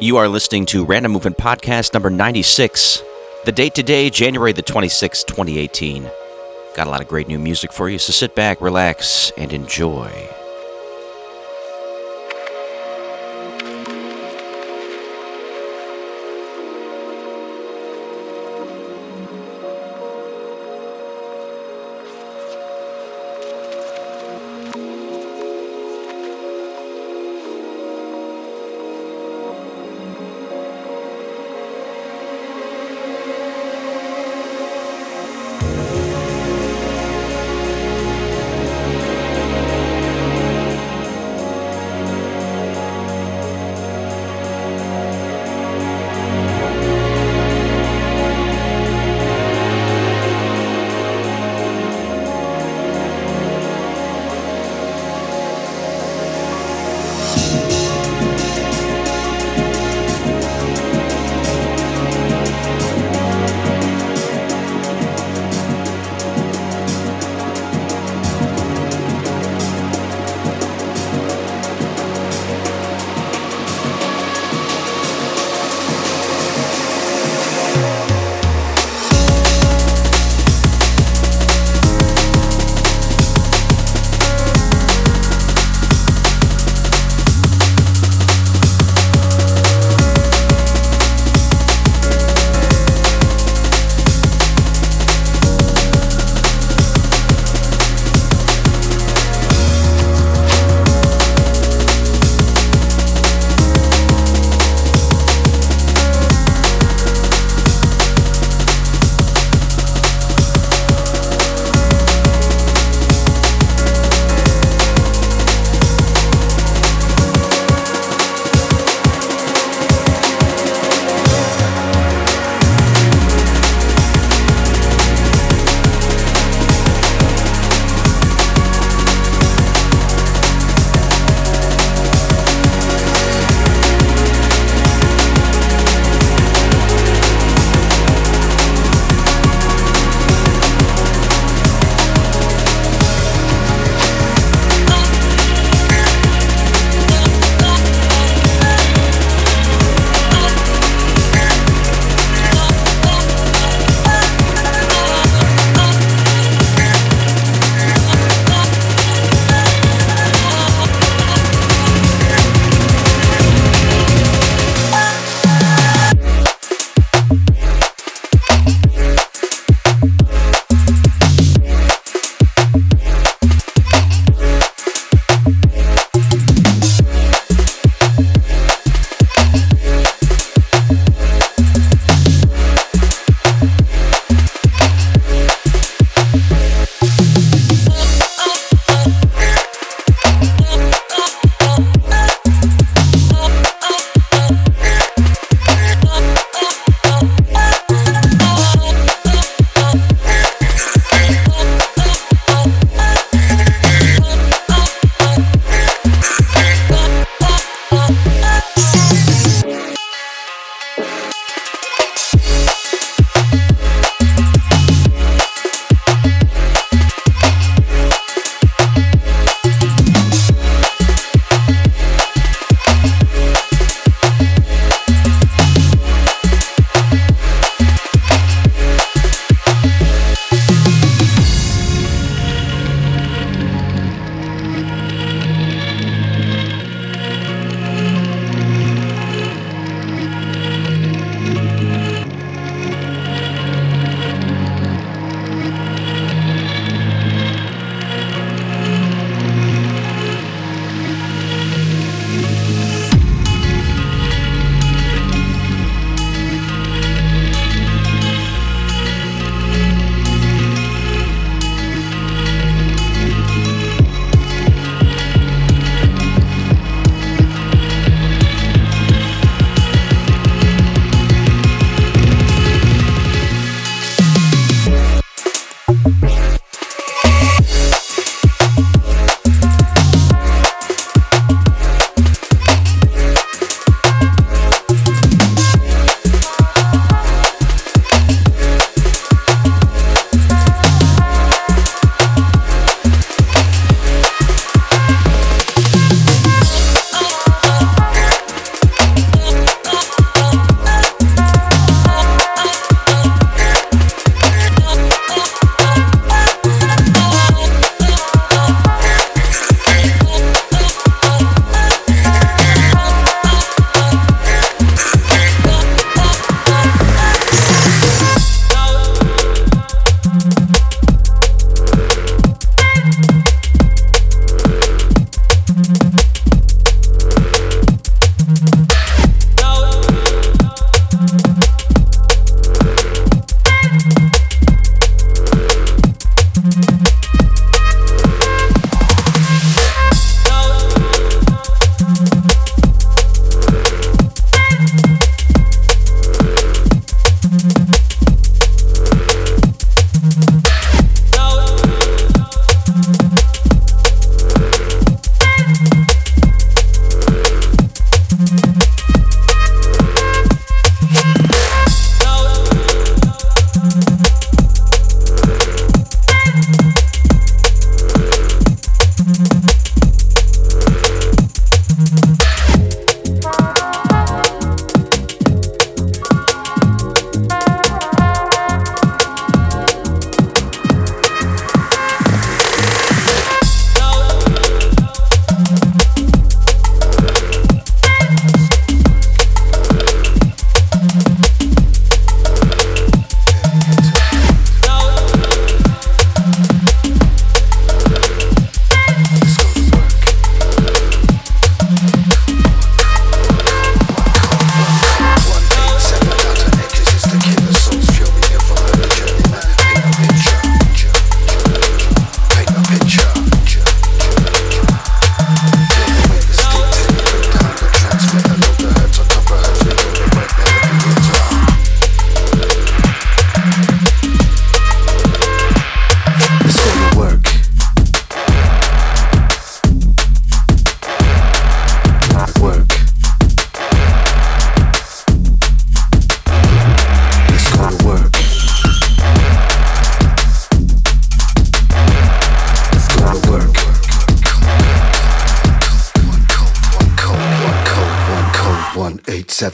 You are listening to Random Movement Podcast number 96. The date today, January the 26th, 2018. Got a lot of great new music for you, so sit back, relax, and enjoy.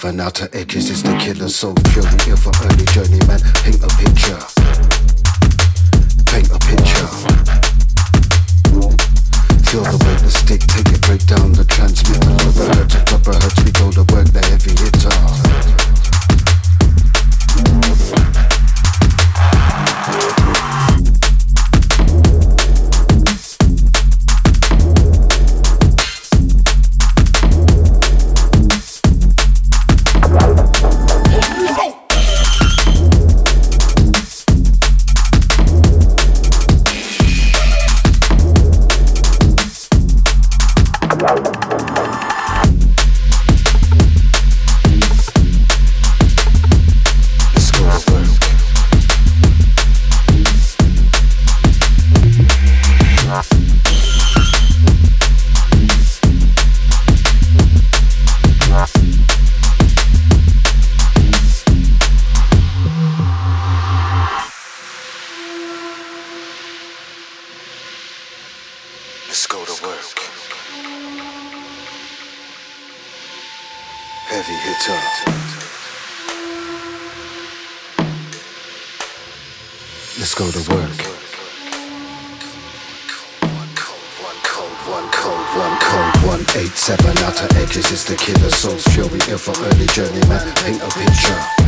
Vanate souls fury if for early journeyman paint a picture.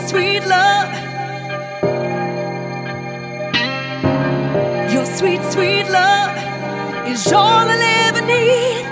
sweet, sweet love. Your sweet, sweet love is all I'll ever need.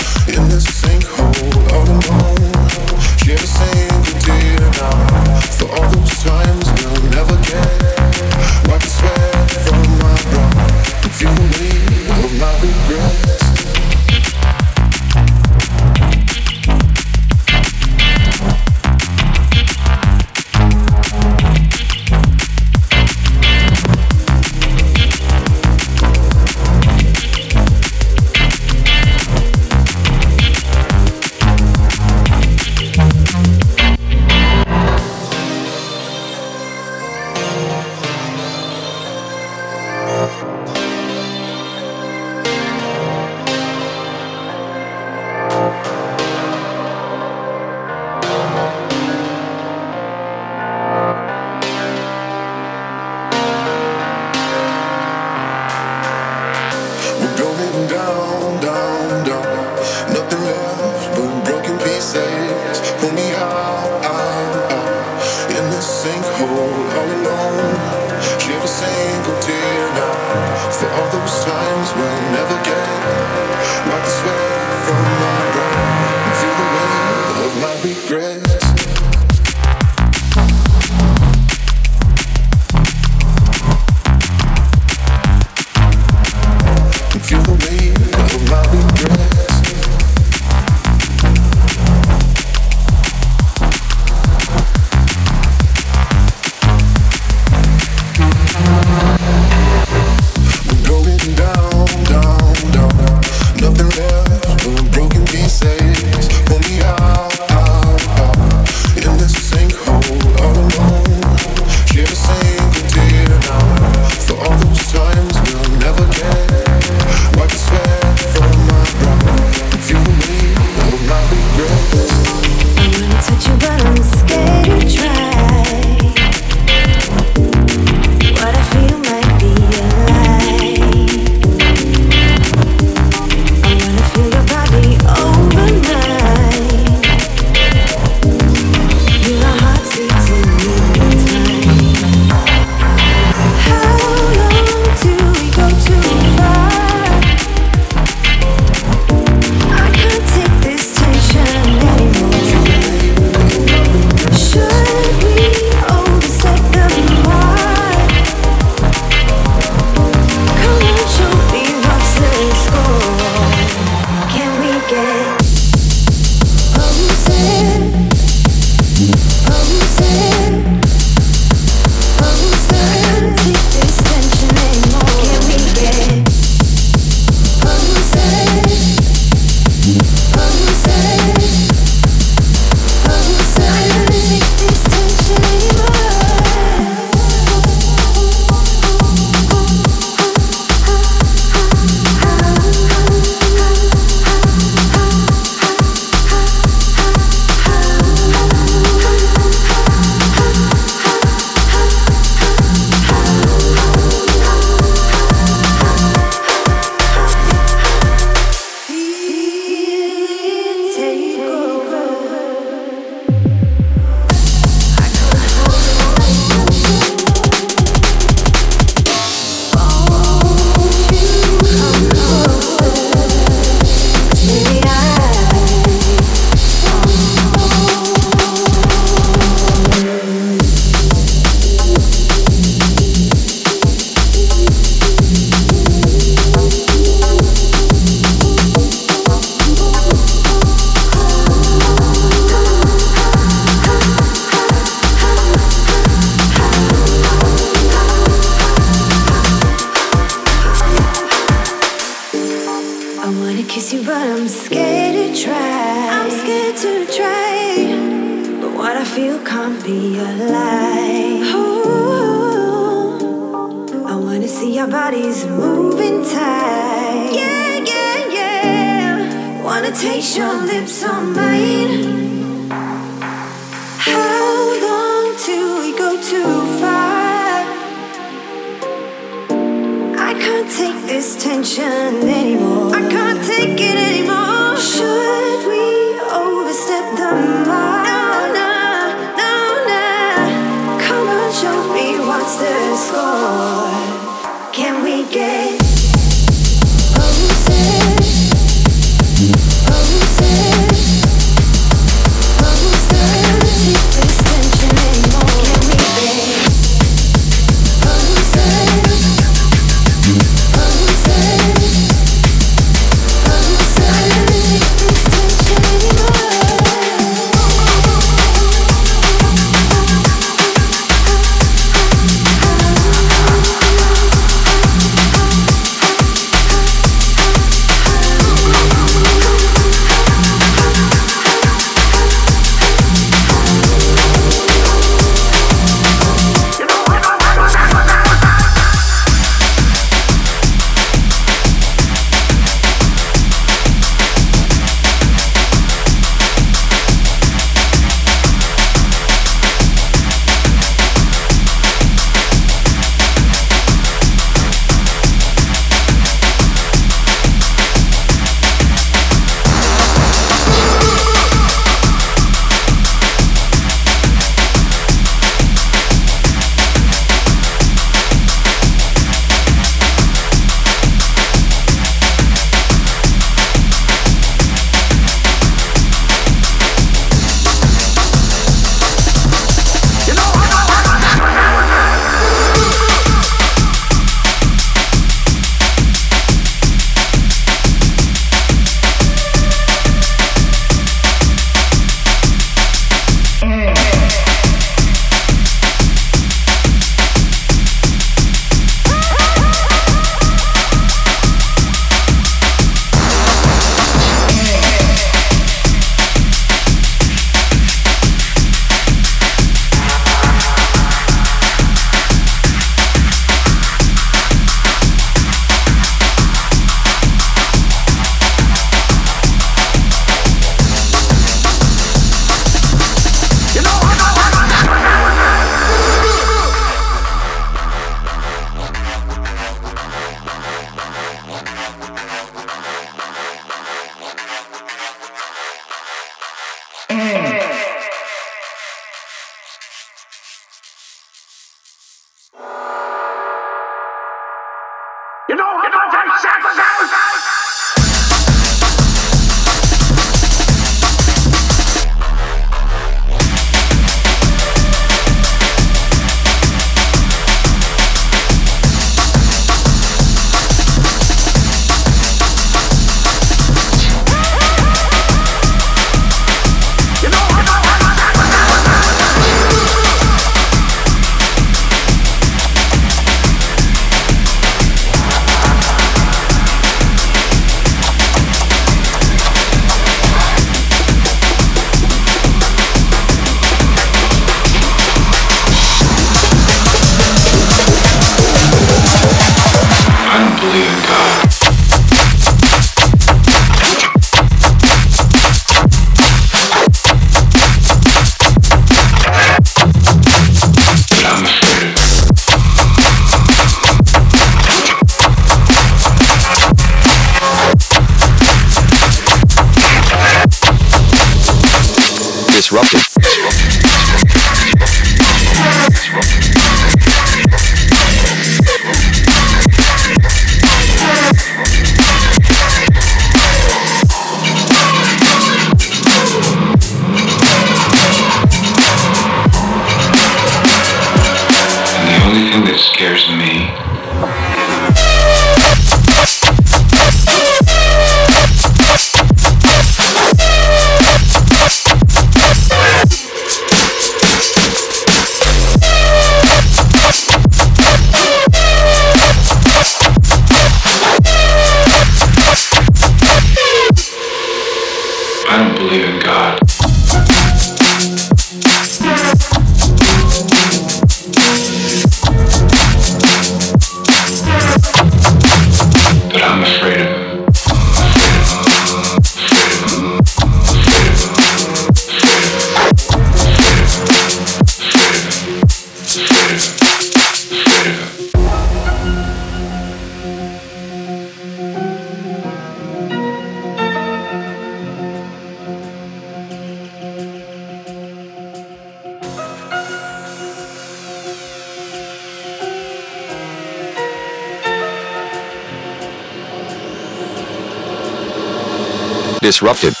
Disrupted.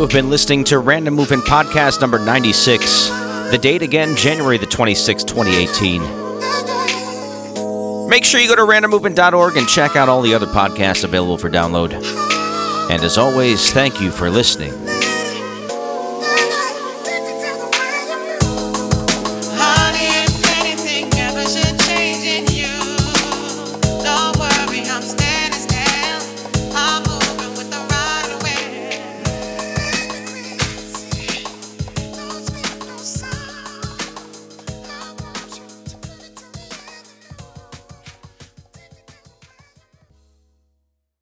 You have been listening to Random Movement Podcast number 96. The date again, January the 26th, 2018. Make sure you go to randommovement.org and check out all the other podcasts available for download. And as always, thank you for listening